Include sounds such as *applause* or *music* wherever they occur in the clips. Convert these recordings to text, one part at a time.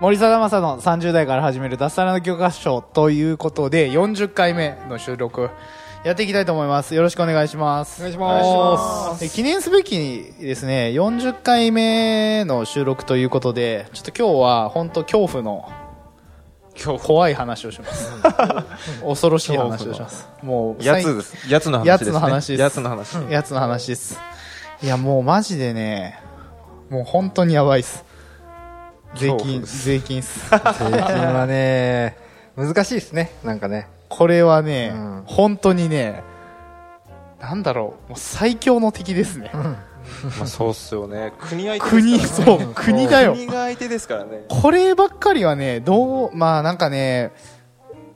森貞正の30代から始める脱サラの教科書ということで40回目の収録やっていきたいと思います。よろしくお願いします。お願いします。え記念すべきですね40回目の収録ということでちょっと今日は本当恐怖の怖。い話をします。*laughs* 恐ろしい話をします。もうやつです。やつの話です、ね。やつの話です。やつの話。やつの話です。いやもうマジでねもう本当にやばいっす税金税金っす。税金はね、難しいですね、なんかね。これはね、うん。本当にねなんだろう。もう最強の敵ですね、まあそうっすよね。国相手国ですからね。そう国だよ。国が相手ですからね。こればっかりはねどうまあなんかね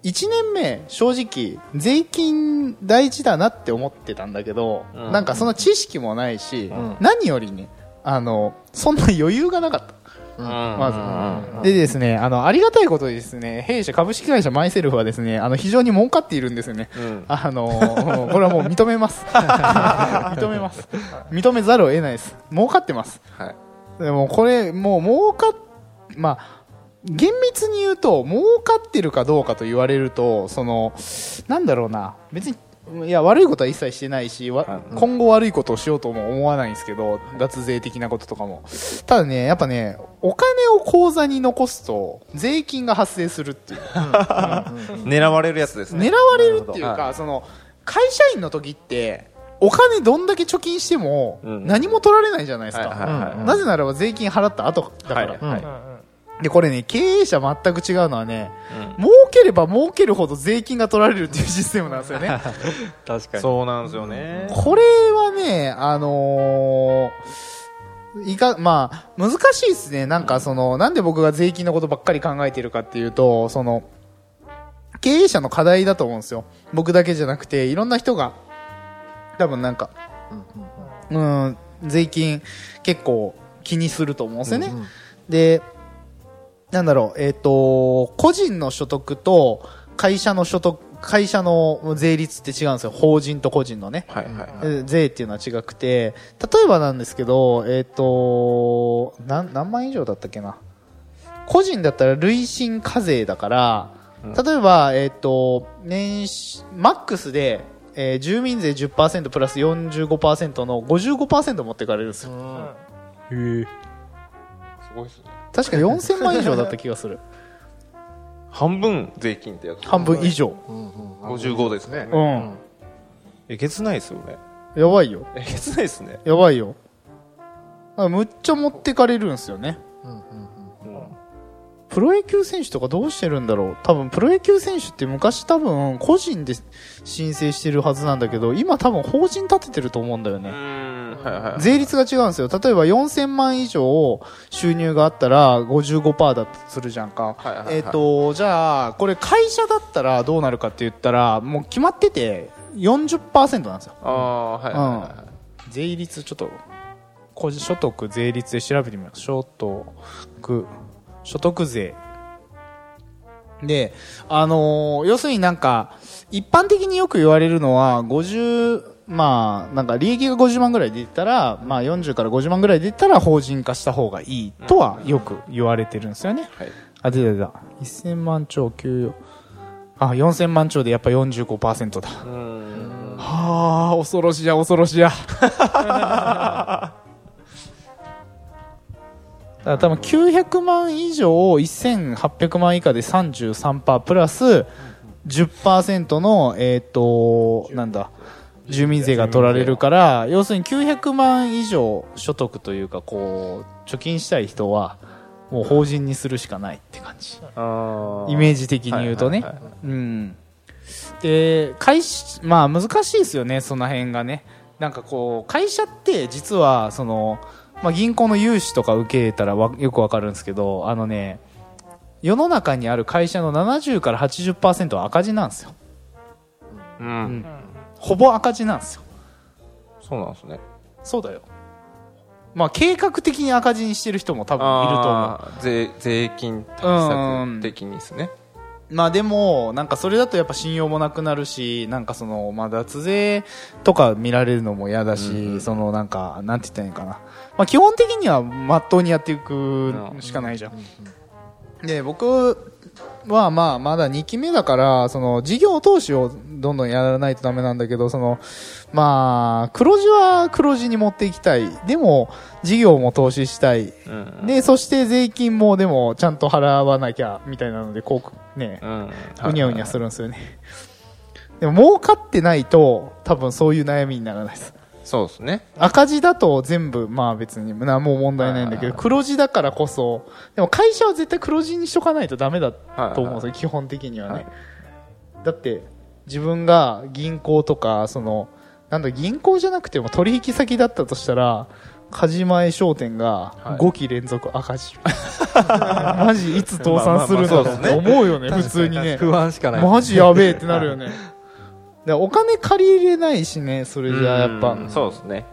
1年目正直税金大事だなって思ってたんだけど、うん。なんかその知識もないし、ん。何よりねあのそんな余裕がなかったまずうんでですね、あの、ありがたいことにですね、弊社株式会社マイセルフはですね、あの、非常に儲かっているんですよね。うんあのーこれはもう認めます。*laughs* 認めます。認めざるを得ないです。儲かってます。はい。でもこれ、もう儲かっ、まあ、厳密に言うと、儲かってるかどうかと言われると、その、なんだろうな、別に、いや、悪いことは一切してないし、今後悪いことをしようとも思わないんですけど、脱税的なこととかも。ただね、やっぱね、お金を口座に残すと、税金が発生するっていう。狙われるやつですね。狙われるっていうなるほか、その、会社員の時って、お金どんだけ貯金しても、うん何も取られないじゃないですか。なぜならば税金払った後だから。はいはいで、これね、経営者全く違うのはね、うん儲ければ儲けるほど税金が取られるっていうシステムなんですよね。*laughs* 確かに。そうなんですよね。これはね、あのーいか、まあ、難しいですね。なんかその、なんで僕が税金のことばっかり考えてるかっていうと、その、経営者の課題だと思うんですよ。僕だけじゃなくて、いろんな人が、多分なんか、うん、税金結構気にすると思うんですよね。で、なんだろう、えっ、と、個人の所得と会社の所得、会社の税率って違うんですよ。法人と個人のね。はいはいはい。え税っていうのは違くて、例えばなんですけど、えっ、と、何、何万以上だったっけな。個人だったら累進課税だから、例えば、えっ、と、年始、マックスで、えー住民税10%プラス45%の55%持ってかれるんですよ。すごいっすね。確か4000万以上だった気がする。半分税金ってやつ。半分以上。55ですね。うん。えげつないですよね。やばいよ。えげつないですね。やばいよ。あむっちゃ持ってかれるんですよね。プロ野球選手とかどうしてるんだろう多分プロ野球選手って昔多分個人で申請してるはずなんだけど今多分法人立ててると思うんだようね。税率が違うんですよ。例えば4000万以上収入があったら55%だとするじゃんか、はいはいはい。えっ、とじゃあこれ会社だったらどうなるかって言ったらもう決まってて40%なんですよ。ああ、はいはいは税率ちょっと個人所得税率で調べてみます所得所得税。であのー要するになんか一般的によく言われるのは50まあなんか利益が50万ぐらい出てたら、まあ、40から50万ぐらい出てたら法人化した方がいいとはよく言われてるんですよね、い。はい。あ出た出た1000万超給与あ4000万超でやっぱ45%だうん。はあ、恐ろしや、恐ろしや。*laughs* だ多分900万以上1800万以下で33%プラス10%の、えっ、と、なんだ、住民税が取られるから、要するに900万以上所得というか、こう、貯金したい人は、もう法人にするしかないって感じ。あイメージ的に言うとね。うん。で、会社、まあ難しいですよね、その辺がね。なんかこう、会社って実は、その、まあ、銀行の融資とか受けたらわよくわかるんですけどあのね世の中にある会社の70から80%は赤字なんですようん。ほぼ赤字なんですよそうなんですね。そうだよまあ計画的に赤字にしてる人も多分いると思う税、税金対策的にですね。まあでも、なんかそれだとやっぱ信用もなくなるし、なんかその、まあ脱税とか見られるのも嫌だし、うんうんそのなんか、なんて言ったらいいのかな。まあ基本的にはまっとうにやっていくしかないじゃん。で、僕はまあまだ2期目だから、その事業投資をどんどんやらないとダメなんだけど、その、まあ、黒字は黒字に持っていきたい。でも、事業も投資したい。うん。で、そして税金もでもちゃんと払わなきゃ、みたいなので、こう、ね、うん。うにゃうにゃするんですよね。でも儲かってないと、多分そういう悩みにならないです。そうですね。赤字だと全部、まあ別に何も問題ないんだけど、黒字だからこそ、でも会社は絶対黒字にしとかないとダメだと思うんですよ、基本的にはね。はいだって、自分が銀行とか、その、なんだ、銀行じゃなくても取引先だったとしたら、カジマエ商店がはい5期連続赤字。マジいつ倒産するんだろうって思うよね、普通にね。不安しかない。マジやべえってなるよね。でお金借りれないしね、それじゃあやっぱうん。そうですね。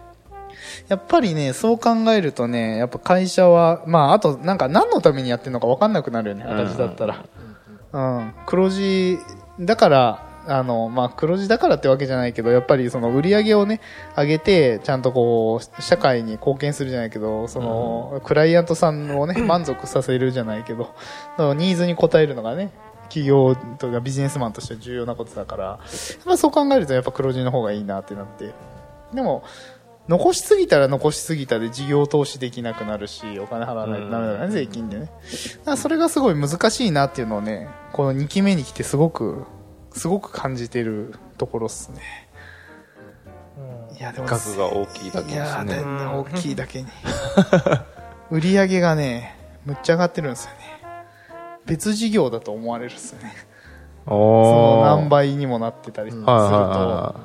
やっぱりね、そう考えるとね、やっぱ会社は、まああとなんか何のためにやってるのか分かんなくなるよね、赤字だったら。うん。黒字、だから、あの、まあ黒字だからってわけじゃないけど、やっぱりその売り上げをね、上げて、ちゃんとこう、社会に貢献するじゃないけど、その、クライアントさんをね、*clears throat* 満足させるじゃないけど、ニーズに応えるのがね、企業とかビジネスマンとしては重要なことだから、まあそう考えるとやっぱ黒字の方がいいなってなって。でも、残しすぎたら残しすぎたで事業投資できなくなるし、お金払わないとダメだからね、税金でね。だからそれがすごい難しいなっていうのをね、この2期目に来てすごく、すごく感じてるところっすね。いや、でも、額が大きいだけいやー、ですね。大きいだけに。売り上げがね、むっちゃ上がってるんですよね。別事業だと思われるっすよね。その。何倍にもなってたりすると、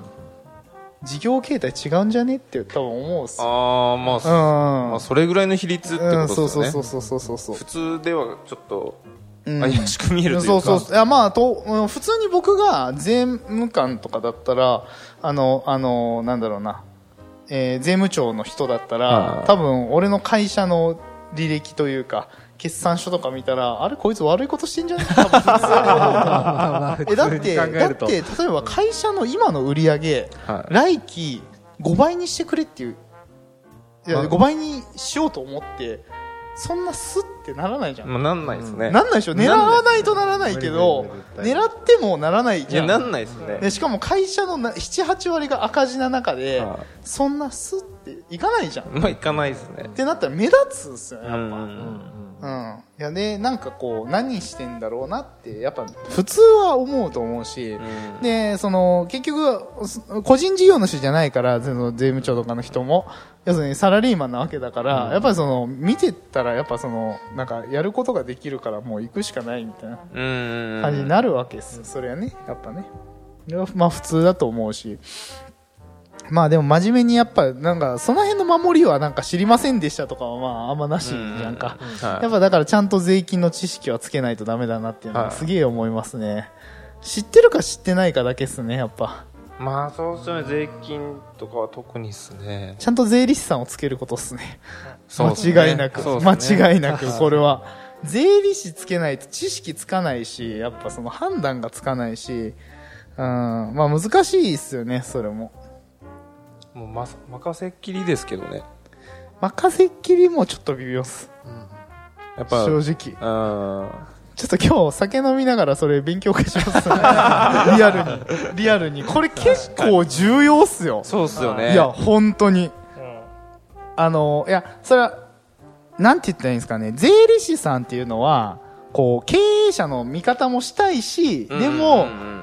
事業形態違うんじゃねって多分思うっすよ。ああ、まあ、うん。まあ、それぐらいの比率ってことうん、そうですよね。そうそうそうそうそう。普通ではちょっとうん怪しく見えるというか。そうそうそういやまあとうん普通に僕が税務官とかだったらあのあのなんだろうな、えー税務庁の人だったら、はい多分俺の会社の履歴というか決算書とか見たらあれこいつ悪いことしてんじゃね？*laughs* 多分普通にまあ普えだってだっ。て例えば会社の今の売り上げはい来期5倍にしてくれっていういやはい5倍にしようと思ってそんなスッってならないじゃんまあ、なんないですね。なんないでしょ狙わないとならないけど狙ってもならないじゃんなんないですね。でしかも会社の78割が赤字な中ではそんなスッていかないじゃんっいまあ、いかないですね。てなったら目立つんすよねやっぱうん。うんいやでなんかこう何してんだろうなってやっぱ普通は思うと思うしうんでその結局個人事業主じゃないからその税務庁とかの人も要するにサラリーマンなわけだから、やっぱりその見てたらやっぱそのなんかやることができるからもう行くしかないみたいなうん。感じになるわけですよ、それはね、やっぱね。まあ普通だと思うし。まあでも真面目にやっぱなんかその辺の守りはなんか知りませんでしたとかはまああんまなしじゃんか。はいやっぱだからちゃんと税金の知識はつけないとダメだなっていうのははいすげえ思いますね。知ってるか知ってないかだけっすね、やっぱ。まあ、そうですよね。税金とかは特にですね。ちゃんと税理士さんをつけることっすね。ね間違いなく、ね間違いなく、これは。税理士つけないと知識つかないし、やっぱその判断がつかないし、うん、まあ難しいっすよね、それも。もう、ま、任せっきりですけどね。任せっきりもちょっと微妙っす。やっぱ、正直。うん。ちょっと今日酒飲みながらそれ勉強会します、*laughs* リアルに。リアルに。これ結構重要っすよ。そうっすよね。いや、本当に。あの、いや、それは、なんて言ったらいいんですかね。税理士さんっていうのは、こう、経営者の味方もしたいし、うん、でもうん、うん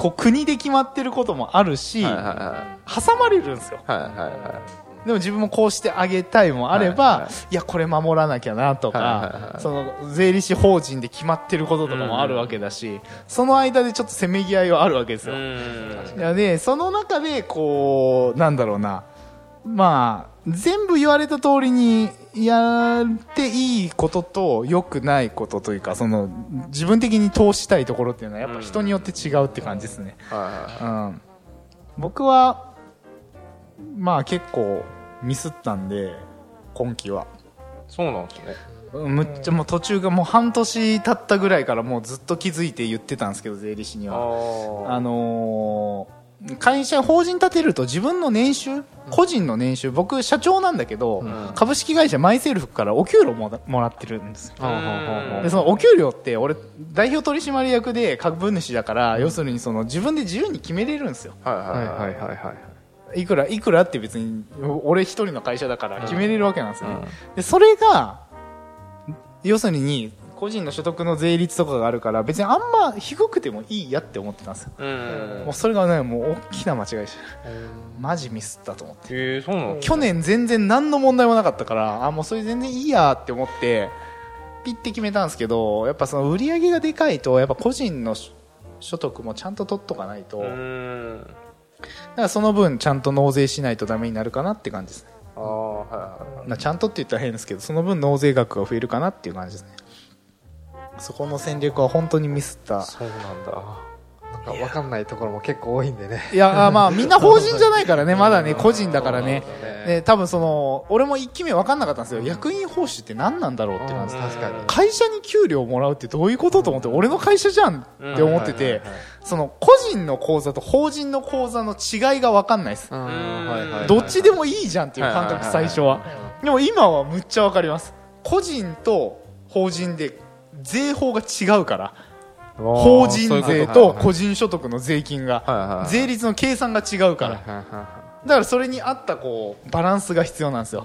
こう、国で決まってることもあるし、はいはいは挟まれるんですよ。い。はいはいはい。でも自分もこうしてあげたいもあれば、はいはいいや、これ守らなきゃなとか、はいはいはいその、税理士法人で決まってることとかもあるわけだし、その間でちょっとせめぎ合いはあるわけですよ。うん。いやで、その中で、こう、なんだろうな、まあ、全部言われた通りにやっていいことと良くないことというか、その、自分的に通したいところっていうのはやっぱ人によって違うって感じですね。僕は、まあ結構ミスったんで、今期は。そうなんですね。むっちゃもう途中がもう半年経ったぐらいからもうずっと気づいて言ってたんですけど、税理士にあは。ああのー会社、法人立てると自分の年収、個人の年収、僕社長なんだけど、ん株式会社マイセルフからお給料もらもらってるんですよ。うんで、そのお給料って俺、代表取締役で株主だから、要するにその自分で自由に決めれるんですよ。はいはいはいい。ははいはいはい。いくら、いくらって別に、俺一人の会社だから決めれるわけなんですよね。うんで、それが、要するに、個人の所得の税率とかがあるから、別にあんま低くてもいいやって思ってたんですよ。うんもうそれがね、もう大きな間違いでした。マジミスったと思って。えー、そうなん去年全然何の問題もなかったから、あ、もうそれ全然いいやって思って、ピッて決めたんですけど、やっぱその売り上げがでかいと、やっぱ個人の所所得もちゃんと取っとかないと、うだかん。らその分ちゃんと納税しないとダメになるかなって感じですね。ああ、はいはい。なちゃんとって言ったら変ですけど、その分納税額が増えるかなっていう感じですね。そこの戦略は本当にミスった。そうなんだ。なんか分かんないところも結構多いんでね。いや、あまあ *laughs* みんな法人じゃないからね、まだね、個人だからね。ねで、多分その、俺も一期目分かんなかったんですよ。役員報酬って何なんだろうって感じうん確かに。会社に給料もらうってどういうことと思って、俺の会社じゃんって思っててその個人の口座と法人の口座の違いが分かんないです。どっちでもいいじゃんっていう感覚はい最初は。でも今はむっちゃ分かります。個人と法人で税法が違うから。法人税と個人所得の税金が、税率の計算が違うから。だからそれに合ったこう、バランスが必要なんですよ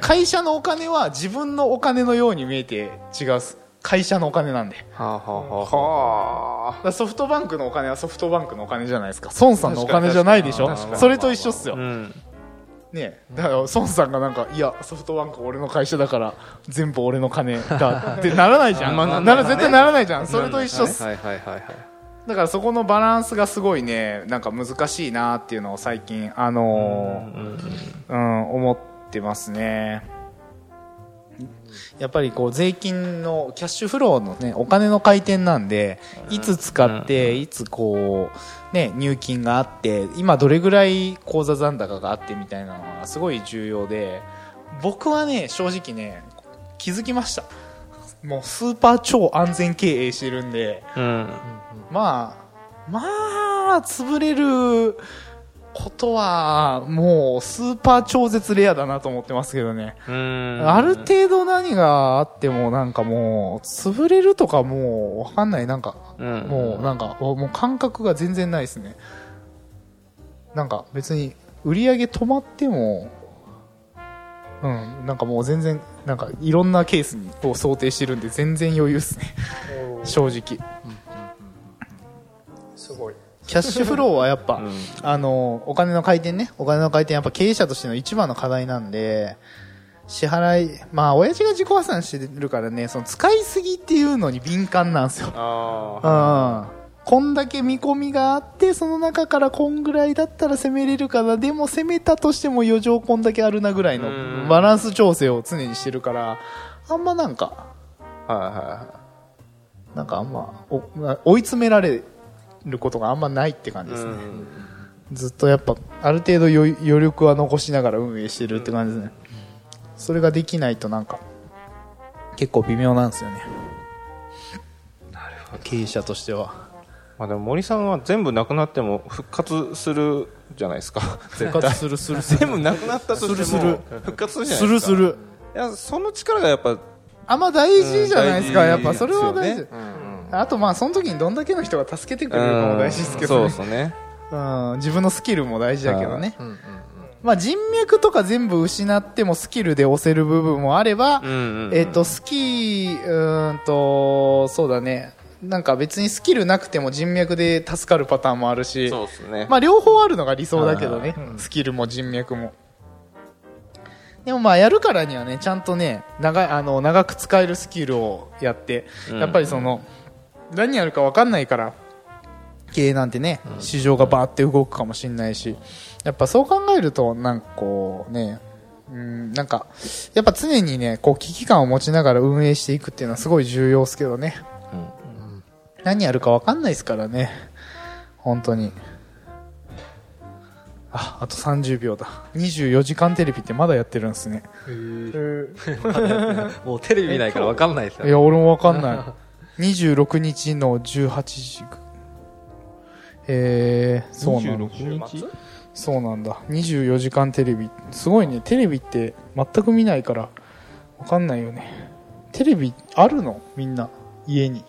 会社のお金は自分のお金のように見えて違う会社のお金なんで。はあはあソフトバンクのお金はソフトバンクのお金じゃないですか。孫さんのお金じゃないでしょそれと一緒っすあ。よう。ん。ねだから孫さんがなんか、いや、ソフトバンク俺の会社だから全部俺の金だってならないじゃん。まあななら絶対ならないじゃん。それと一緒っす。はいはいはいはい。だからそこのバランスがすごいね、なんか難しいなっていうのを最近、あのーうん、思ってますね。やっぱりこう税金のキャッシュフローのね、お金の回転なんで、いつ使って、いつこう、ね、入金があって、今どれぐらい口座残高があってみたいなのがすごい重要で、僕はね、正直ね、気づきました。もうスーパー超安全経営してるんで、うん。まあ、まあ、潰れることは、もう、スーパー超絶レアだなと思ってますけどね。うん。ある程度何があっても、なんかもう、潰れるとかもう、わかんない。なんか、うんもう、なんか、もう感覚が全然ないですね。なんか、別に、売り上げ止まっても、うん、なんかもう全然、なんか、いろんなケースにこう想定してるんで、全然余裕ですね。正直。すごい。キャッシュフローはやっぱ、うんあの、お金の回転ね、お金の回転やっぱ経営者としての一番の課題なんで、支払い、まあ、親父が自己破産してるからね、その使いすぎっていうのに敏感なんですよ。あうん。こんだけ見込みがあって、その中からこんぐらいだったら攻めれるかな。でも攻めたとしても余剰こんだけあるなぐらいうんのバランス調整を常にしてるから、あんまなんか、あ。はいはなんかあんま、お追い詰められることがあんまないって感じ。ですね。うん。ずっとやっぱある程度余余力は残しながら運営してるって感じですね、それができないとなんか結構微妙なんですよね。なるほど。経営者としては。まあでも森さんは全部なくなっても復活するじゃないですか。*laughs* 復活するするする。全部なくなったとしてもするする。復活するじゃなすいですか。るする。いや、その力がやっぱ、あんま大事じゃないですか、うんやっぱそれは大事、あとまあその時にどんだけの人が助けてくれるかも大事ですけそうどねですね。うん、自分のスキルも大事だけどね、うんうんまあ人脈とか全部失ってもスキルで押せる部分もあれば、うんうん。えっ、と、スキー、うーんと、そうだね。なんか別にスキルなくても人脈で助かるパターンもあるし、そうですね。まあ両方あるのが理想だけどねスキルも人脈も。でもまあやるからにはね、ちゃんとね、長い、あの、長く使えるスキルをやって、うんやっぱりその、何やるか分かんないから、経営なんてね、市場がバーって動くかもしれないし、やっぱそう考えると、なんかこうね、うん、なんか、やっぱ常にね、こう危機感を持ちながら運営していくっていうのはすごい重要ですけどね。何やるか分かんないですからね。本当に。あ、あと30秒だ。24時間テレビってまだやってるんですね。もうテレビ見ないから分かんないですよいや、俺も分かんない。*laughs* 26日の18時。えー、そうなんだ。26日？そうなんだ。24時間テレビ。すごいね。テレビって全く見ないから、分かんないよね。テレビあるの？みんな。家に。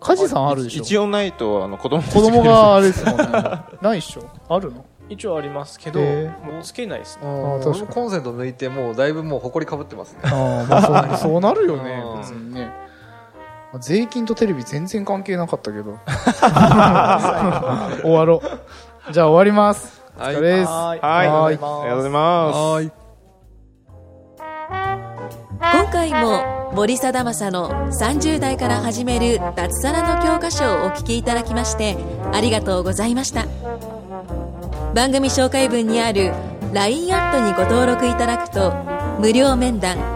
カジさんあるでしょ？一応ないとあの子供子供があれですもんね。*laughs* ないっしょ？あるの？一応ありますけど、へもうつけないですね。うんあー確かコンセント抜いてもうだいぶもう埃かぶってますねああ、まあそうそうなるよねう、ん別にね。まあ税金とテレビ全然関係なかったけど。*laughs* 終わろう。じゃあ終わります。お疲れです。はいはいはありがとうございますはい今回も森貞正の30代から始める脱サラの教科書をお聞きいただきましてありがとうございました番組紹介文にある LINE アットにご登録いただくと無料面談